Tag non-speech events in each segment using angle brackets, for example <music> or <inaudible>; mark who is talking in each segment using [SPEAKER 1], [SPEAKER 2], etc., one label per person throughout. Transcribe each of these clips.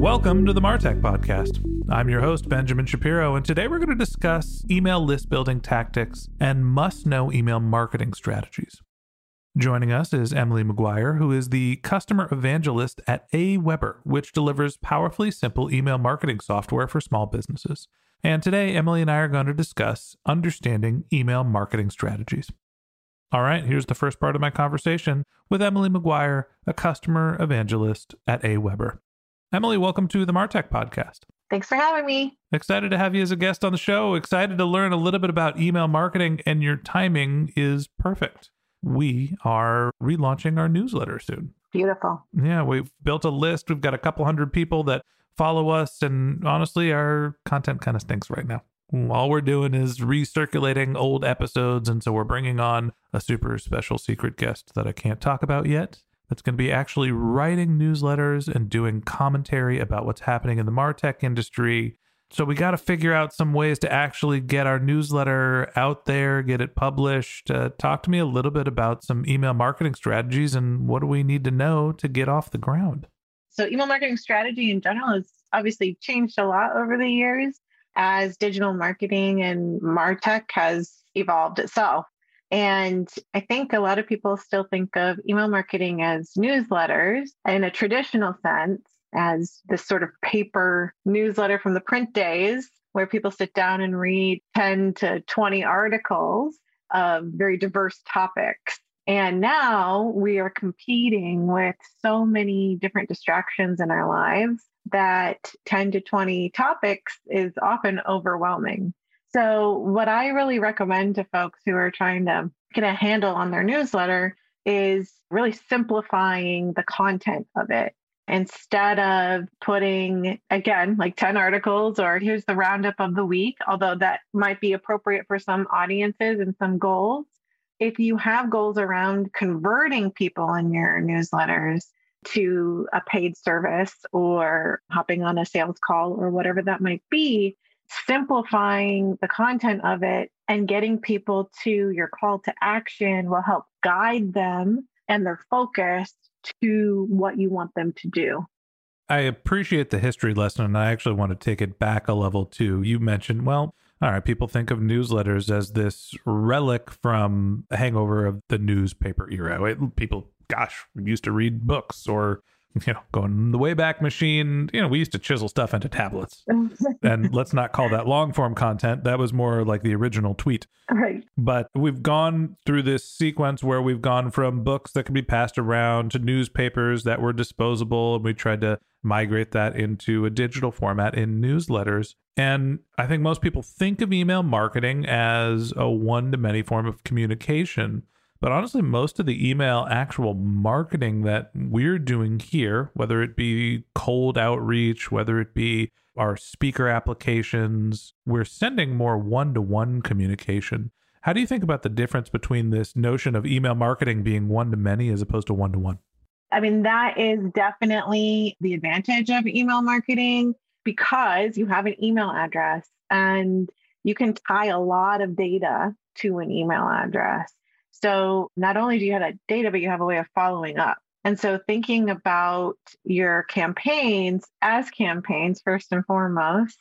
[SPEAKER 1] Welcome to the Martech Podcast. I'm your host, Benjamin Shapiro, and today we're going to discuss email list building tactics and must know email marketing strategies. Joining us is Emily McGuire, who is the customer evangelist at AWeber, which delivers powerfully simple email marketing software for small businesses. And today, Emily and I are going to discuss understanding email marketing strategies. All right, here's the first part of my conversation with Emily McGuire, a customer evangelist at AWeber. Emily, welcome to the Martech podcast.
[SPEAKER 2] Thanks for having me.
[SPEAKER 1] Excited to have you as a guest on the show. Excited to learn a little bit about email marketing, and your timing is perfect. We are relaunching our newsletter soon.
[SPEAKER 2] Beautiful.
[SPEAKER 1] Yeah, we've built a list. We've got a couple hundred people that follow us, and honestly, our content kind of stinks right now. All we're doing is recirculating old episodes, and so we're bringing on a super special secret guest that I can't talk about yet that's going to be actually writing newsletters and doing commentary about what's happening in the Martech industry. So we got to figure out some ways to actually get our newsletter out there, get it published. Uh, talk to me a little bit about some email marketing strategies and what do we need to know to get off the ground?
[SPEAKER 2] So, email marketing strategy in general has obviously changed a lot over the years as digital marketing and Martech has evolved itself. And I think a lot of people still think of email marketing as newsletters in a traditional sense, as this sort of paper newsletter from the print days where people sit down and read 10 to 20 articles of very diverse topics. And now we are competing with so many different distractions in our lives that 10 to 20 topics is often overwhelming. So, what I really recommend to folks who are trying to get a handle on their newsletter is really simplifying the content of it instead of putting, again, like 10 articles or here's the roundup of the week, although that might be appropriate for some audiences and some goals. If you have goals around converting people in your newsletters, to a paid service or hopping on a sales call or whatever that might be, simplifying the content of it and getting people to your call to action will help guide them and their focus to what you want them to do.
[SPEAKER 1] I appreciate the history lesson, and I actually want to take it back a level too. You mentioned, well, all right, people think of newsletters as this relic from a hangover of the newspaper era. It, people, gosh, used to read books or <laughs> you know, going the Wayback Machine, you know, we used to chisel stuff into tablets. <laughs> and let's not call that long form content. That was more like the original tweet.
[SPEAKER 2] Right.
[SPEAKER 1] But we've gone through this sequence where we've gone from books that could be passed around to newspapers that were disposable. And we tried to migrate that into a digital format in newsletters. And I think most people think of email marketing as a one to many form of communication. But honestly, most of the email actual marketing that we're doing here, whether it be cold outreach, whether it be our speaker applications, we're sending more one to one communication. How do you think about the difference between this notion of email marketing being one to many as opposed to one to one?
[SPEAKER 2] I mean, that is definitely the advantage of email marketing because you have an email address and you can tie a lot of data to an email address. So not only do you have that data, but you have a way of following up. And so thinking about your campaigns as campaigns, first and foremost,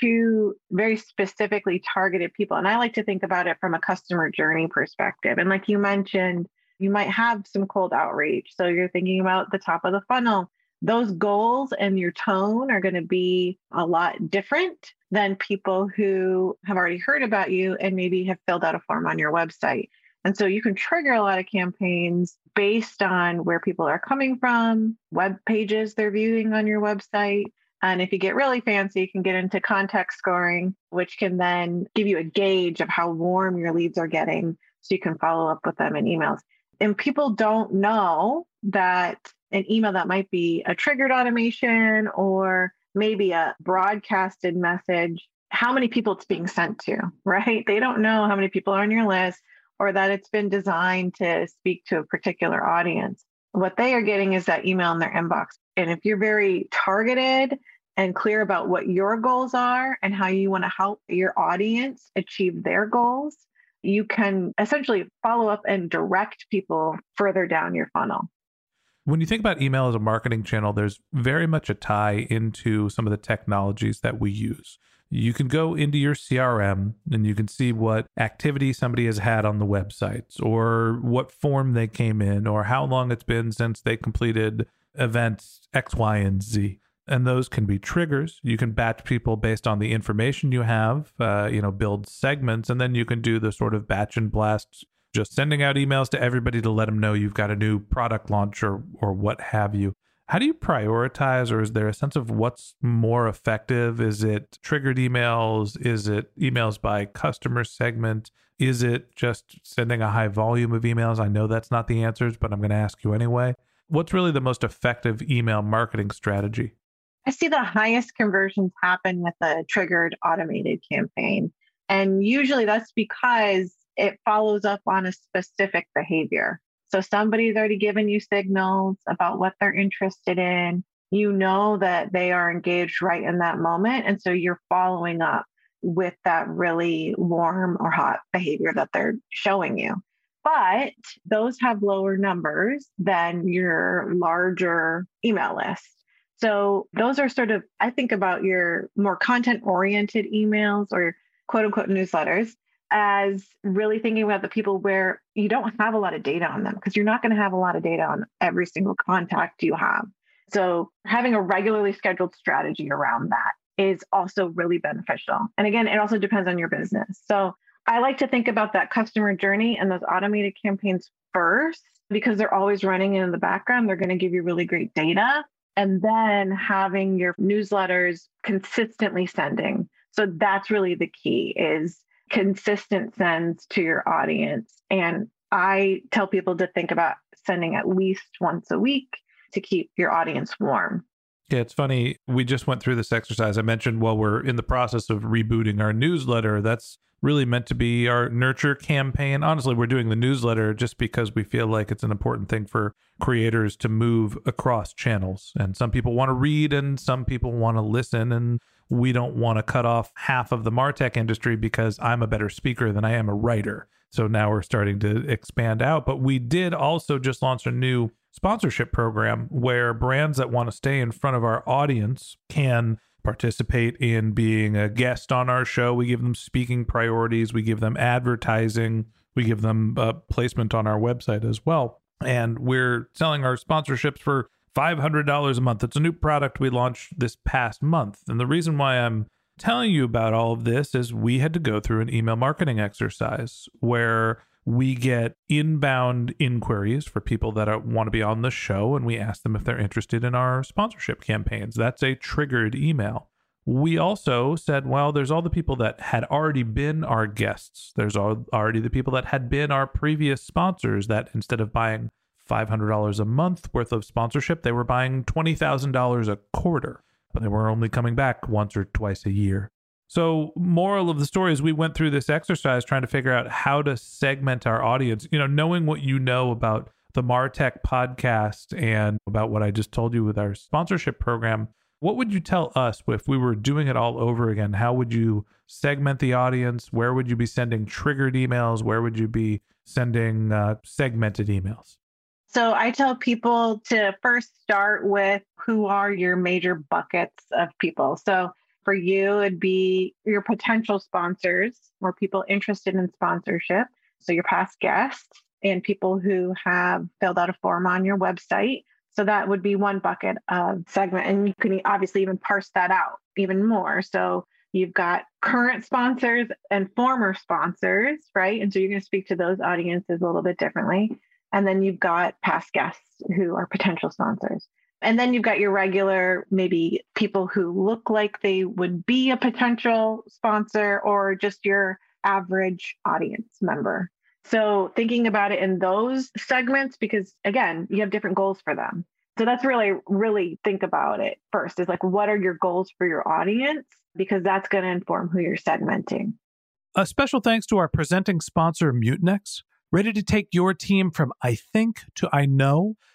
[SPEAKER 2] to very specifically targeted people. And I like to think about it from a customer journey perspective. And like you mentioned, you might have some cold outreach. So you're thinking about the top of the funnel. Those goals and your tone are going to be a lot different than people who have already heard about you and maybe have filled out a form on your website. And so you can trigger a lot of campaigns based on where people are coming from, web pages they're viewing on your website. And if you get really fancy, you can get into context scoring, which can then give you a gauge of how warm your leads are getting so you can follow up with them in emails. And people don't know that an email that might be a triggered automation or maybe a broadcasted message, how many people it's being sent to, <laughs> right? They don't know how many people are on your list or that it's been designed to speak to a particular audience. What they are getting is that email in their inbox. And if you're very targeted and clear about what your goals are and how you want to help your audience achieve their goals, you can essentially follow up and direct people further down your funnel.
[SPEAKER 1] When you think about email as a marketing channel, there's very much a tie into some of the technologies that we use. You can go into your CRM and you can see what activity somebody has had on the websites or what form they came in or how long it's been since they completed events X, Y, and Z and those can be triggers. You can batch people based on the information you have, uh, you know, build segments, and then you can do the sort of batch and blast, just sending out emails to everybody to let them know you've got a new product launch or or what have you. How do you prioritize, or is there a sense of what's more effective? Is it triggered emails? Is it emails by customer segment? Is it just sending a high volume of emails? I know that's not the answers, but I'm going to ask you anyway. What's really the most effective email marketing strategy?
[SPEAKER 2] I see the highest conversions happen with a triggered automated campaign. And usually that's because it follows up on a specific behavior. So somebody's already given you signals about what they're interested in. You know that they are engaged right in that moment. And so you're following up with that really warm or hot behavior that they're showing you. But those have lower numbers than your larger email list. So those are sort of, I think about your more content oriented emails or quote unquote newsletters as really thinking about the people where you don't have a lot of data on them because you're not going to have a lot of data on every single contact you have. So having a regularly scheduled strategy around that is also really beneficial. And again, it also depends on your business. So I like to think about that customer journey and those automated campaigns first because they're always running in the background. They're going to give you really great data and then having your newsletters consistently sending. So that's really the key is consistent sends to your audience. And I tell people to think about sending at least once a week to keep your audience warm.
[SPEAKER 1] Yeah, it's funny. We just went through this exercise. I mentioned while we're in the process of rebooting our newsletter, that's really meant to be our nurture campaign. Honestly, we're doing the newsletter just because we feel like it's an important thing for creators to move across channels. And some people want to read and some people want to listen. And we don't want to cut off half of the Martech industry because I'm a better speaker than I am a writer. So now we're starting to expand out. But we did also just launch a new sponsorship program where brands that want to stay in front of our audience can participate in being a guest on our show. We give them speaking priorities, we give them advertising, we give them uh, placement on our website as well. And we're selling our sponsorships for $500 a month. It's a new product we launched this past month. And the reason why I'm telling you about all of this is we had to go through an email marketing exercise where we get inbound inquiries for people that are, want to be on the show, and we ask them if they're interested in our sponsorship campaigns. That's a triggered email. We also said, well, there's all the people that had already been our guests. There's already the people that had been our previous sponsors that instead of buying $500 a month worth of sponsorship, they were buying $20,000 a quarter, but they were only coming back once or twice a year. So, moral of the story is we went through this exercise trying to figure out how to segment our audience. You know, knowing what you know about the Martech podcast and about what I just told you with our sponsorship program, What would you tell us if we were doing it all over again? How would you segment the audience? Where would you be sending triggered emails? Where would you be sending uh, segmented emails?
[SPEAKER 2] So I tell people to first start with who are your major buckets of people. So for you, it'd be your potential sponsors or people interested in sponsorship. So your past guests and people who have filled out a form on your website so that would be one bucket of segment. And you can obviously even parse that out even more. So you've got current sponsors and former sponsors, right? And so you're going to speak to those audiences a little bit differently. And then you've got past guests who are potential sponsors. And then you've got your regular, maybe people who look like they would be a potential sponsor or just your average audience member. So thinking about it in those segments, because again, you have different goals for them. So that's really, really think about it first is like, what are your goals for your audience? Because that's going to inform who you're segmenting.
[SPEAKER 1] A special thanks to our presenting sponsor, Mutinex. Ready to take your team from I think to I know?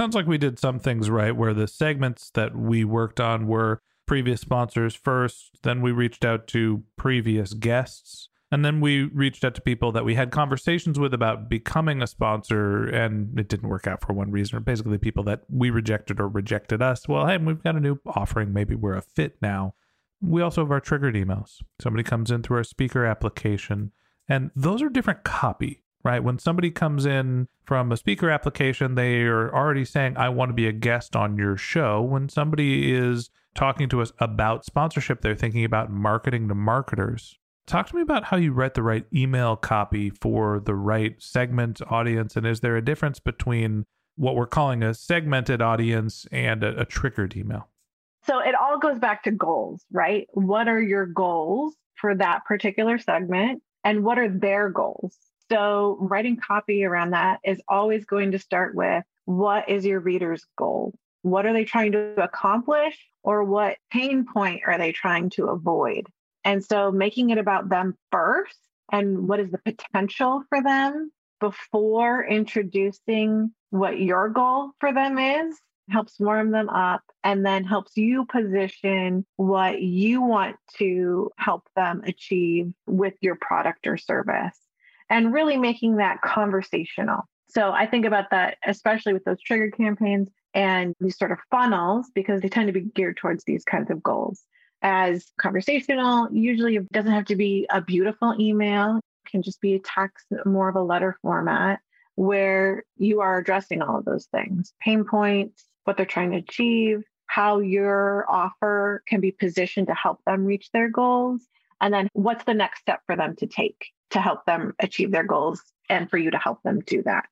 [SPEAKER 1] Sounds like we did some things right where the segments that we worked on were previous sponsors first, then we reached out to previous guests, and then we reached out to people that we had conversations with about becoming a sponsor, and it didn't work out for one reason, or basically people that we rejected or rejected us. Well, hey, we've got a new offering. Maybe we're a fit now. We also have our triggered emails. Somebody comes in through our speaker application, and those are different copy right? When somebody comes in from a speaker application, they are already saying, I want to be a guest on your show. When somebody is talking to us about sponsorship, they're thinking about marketing to marketers. Talk to me about how you write the right email copy for the right segment audience. And is there a difference between what we're calling a segmented audience and a, a triggered email?
[SPEAKER 2] So it all goes back to goals, right? What are your goals for that particular segment? And what are their goals? So, writing copy around that is always going to start with what is your reader's goal? What are they trying to accomplish? Or what pain point are they trying to avoid? And so, making it about them first and what is the potential for them before introducing what your goal for them is helps warm them up and then helps you position what you want to help them achieve with your product or service and really making that conversational. So I think about that, especially with those trigger campaigns and these sort of funnels, because they tend to be geared towards these kinds of goals. As conversational, usually it doesn't have to be a beautiful email, it can just be a text, more of a letter format where you are addressing all of those things pain points, what they're trying to achieve, how your offer can be positioned to help them reach their goals, and then what's the next step for them to take to help them achieve their goals and for you to help them do that.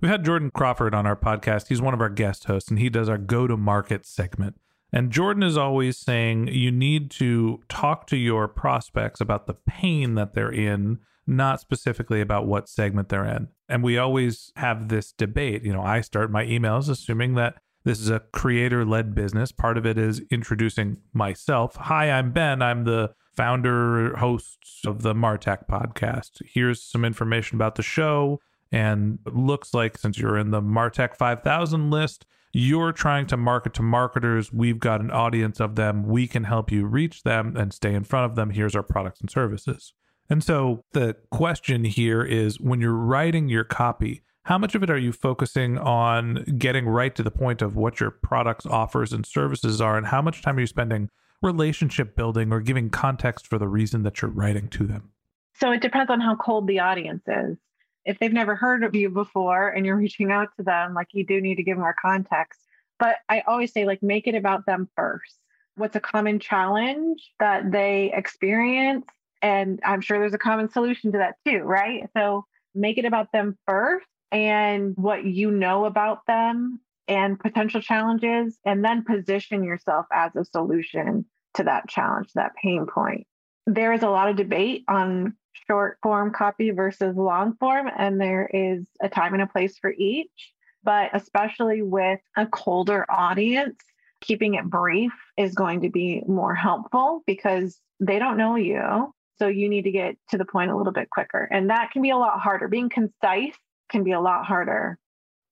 [SPEAKER 1] We've had Jordan Crawford on our podcast. He's one of our guest hosts and he does our go to market segment. And Jordan is always saying you need to talk to your prospects about the pain that they're in, not specifically about what segment they're in. And we always have this debate. You know, I start my emails assuming that this is a creator led business. Part of it is introducing myself. Hi, I'm Ben. I'm the founder, host of the Martech podcast. Here's some information about the show. And it looks like since you're in the Martech 5000 list, you're trying to market to marketers. We've got an audience of them. We can help you reach them and stay in front of them. Here's our products and services. And so the question here is when you're writing your copy, how much of it are you focusing on getting right to the point of what your products, offers, and services are? And how much time are you spending relationship building or giving context for the reason that you're writing to them?
[SPEAKER 2] So it depends on how cold the audience is if they've never heard of you before and you're <laughs> reaching out to them, like you do need to give more context. But I always say, like, make it about them first. What's a common challenge that they experience? And I'm sure there's a common solution to that too, right? So make it about them first and what you know about them and potential challenges, and then position yourself as a solution to that challenge, that pain point. There is a lot of debate on short form copy versus long form, and there is a time and a place for each. But especially with a colder audience, keeping it brief is going to be more helpful because they don't know you. So you need to get to the point a little bit quicker. And that can be a lot harder. Being concise can be a lot harder.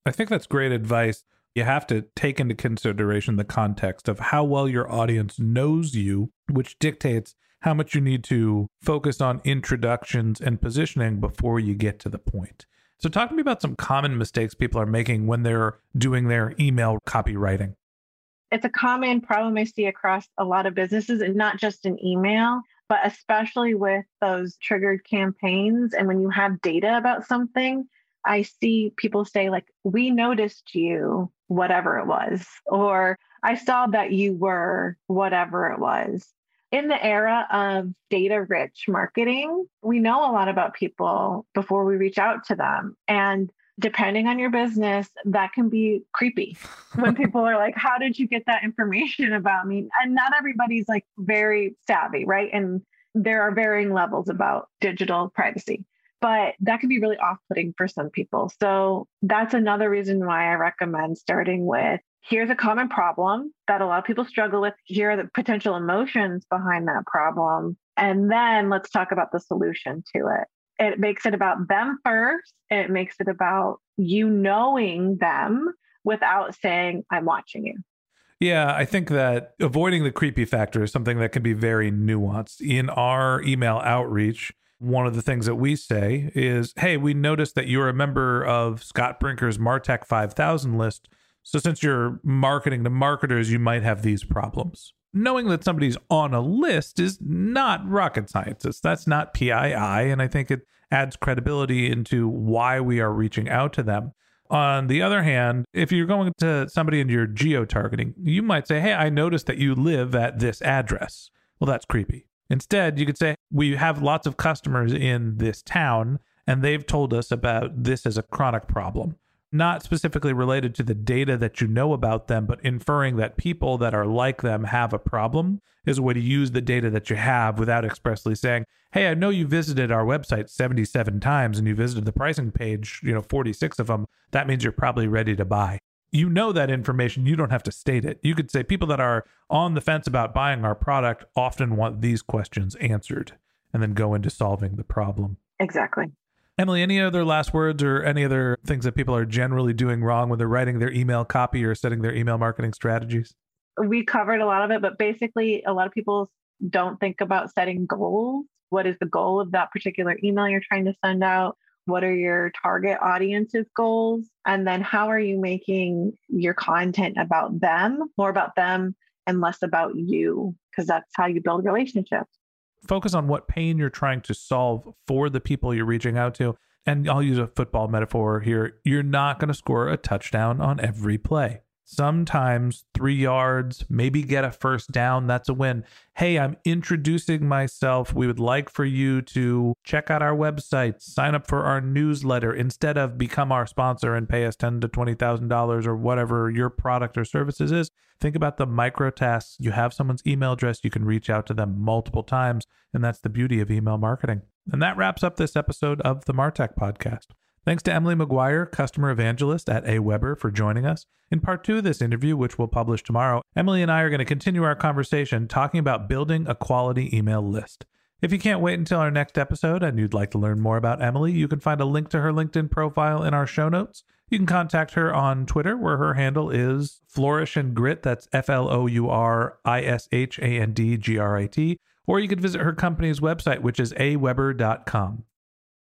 [SPEAKER 1] I think that's great advice. You have to take into consideration the context of how well your audience knows you, which dictates how much you need to focus on introductions and positioning before you get to the point. So, talk to me about some common mistakes people are making when they're doing their email copywriting.
[SPEAKER 2] It's a common problem I see across a lot of businesses, and not just in email, but especially with those triggered campaigns. And when you have data about something, I see people say, like, we noticed you, whatever it was, or I saw that you were whatever it was in the era of data rich marketing, we know a lot about people before we reach out to them. And depending on your business, that can be creepy when <laughs> people are like, How did you get that information about me? And not everybody's like very savvy, right? And there are varying levels about digital privacy, but that can be really off putting for some people. So that's another reason why I recommend starting with here's a common problem that a lot of people struggle with. Here are the potential emotions behind that problem. And then let's talk about the solution to it. It makes it about them first. It makes it about you knowing them without saying, I'm watching you.
[SPEAKER 1] Yeah, I think that avoiding the creepy factor is something that can be very nuanced. In our email outreach, one of the things that we say is, Hey, we noticed that you're a member of Scott Brinker's Martech 5000 list. So, since you're marketing to marketers, you might have these problems. Knowing that somebody's on a list is not rocket science. That's not PII. And I think it adds credibility into why we are reaching out to them. On the other hand, if you're going to somebody and you're geo targeting, you might say, Hey, I noticed that you live at this address. Well, that's creepy. Instead, you could say, We have lots of customers in this town, and they've told us about this as a chronic problem not specifically related to the data that you know about them, but inferring that people that are like them have a problem is a way to use the data that you have without expressly saying, Hey, I know you visited our website 77 times and you visited the pricing page, you know, 46 of them. That means you're probably ready to buy. You know that information. You don't have to state it. You could say people that are on the fence about buying our product often want these questions answered and then go into solving the problem.
[SPEAKER 2] Exactly.
[SPEAKER 1] Emily, any other last words or any other things that people are generally doing wrong when they're writing their email copy or setting their email marketing strategies?
[SPEAKER 2] We covered a lot of it, but basically, a lot of people don't think about setting goals. What is the goal of that particular email you're trying to send out? What are your target audience's goals? And then how are you making your content about them, more about them and less about you? Because that's how you build relationships
[SPEAKER 1] focus on what pain you're trying to solve for the people you're reaching out to. And I'll use a football metaphor here. You're not going to score a touchdown on every play. Sometimes three yards, maybe get a first down. That's a win. Hey, I'm introducing myself. We would like for you to check out our website, sign up for our newsletter instead of become our sponsor and pay us ten to twenty thousand dollars or whatever your product or services is. Think about the micro tasks. You have someone's email address, you can reach out to them multiple times, and that's the beauty of email marketing. And that wraps up this episode of the Martech podcast. Thanks to Emily McGuire, customer evangelist at AWeber, for joining us. In part two of this interview, which we'll publish tomorrow, Emily and I are going to continue our conversation talking about building a quality email list. If you can't wait until our next episode and you'd like to learn more about Emily, you can find a link to her LinkedIn profile in our show notes. You can contact her on Twitter, where her handle is Flourish and Grit. That's F L O U R I S H A N D G R I T. Or you could visit her company's website, which is aweber.com.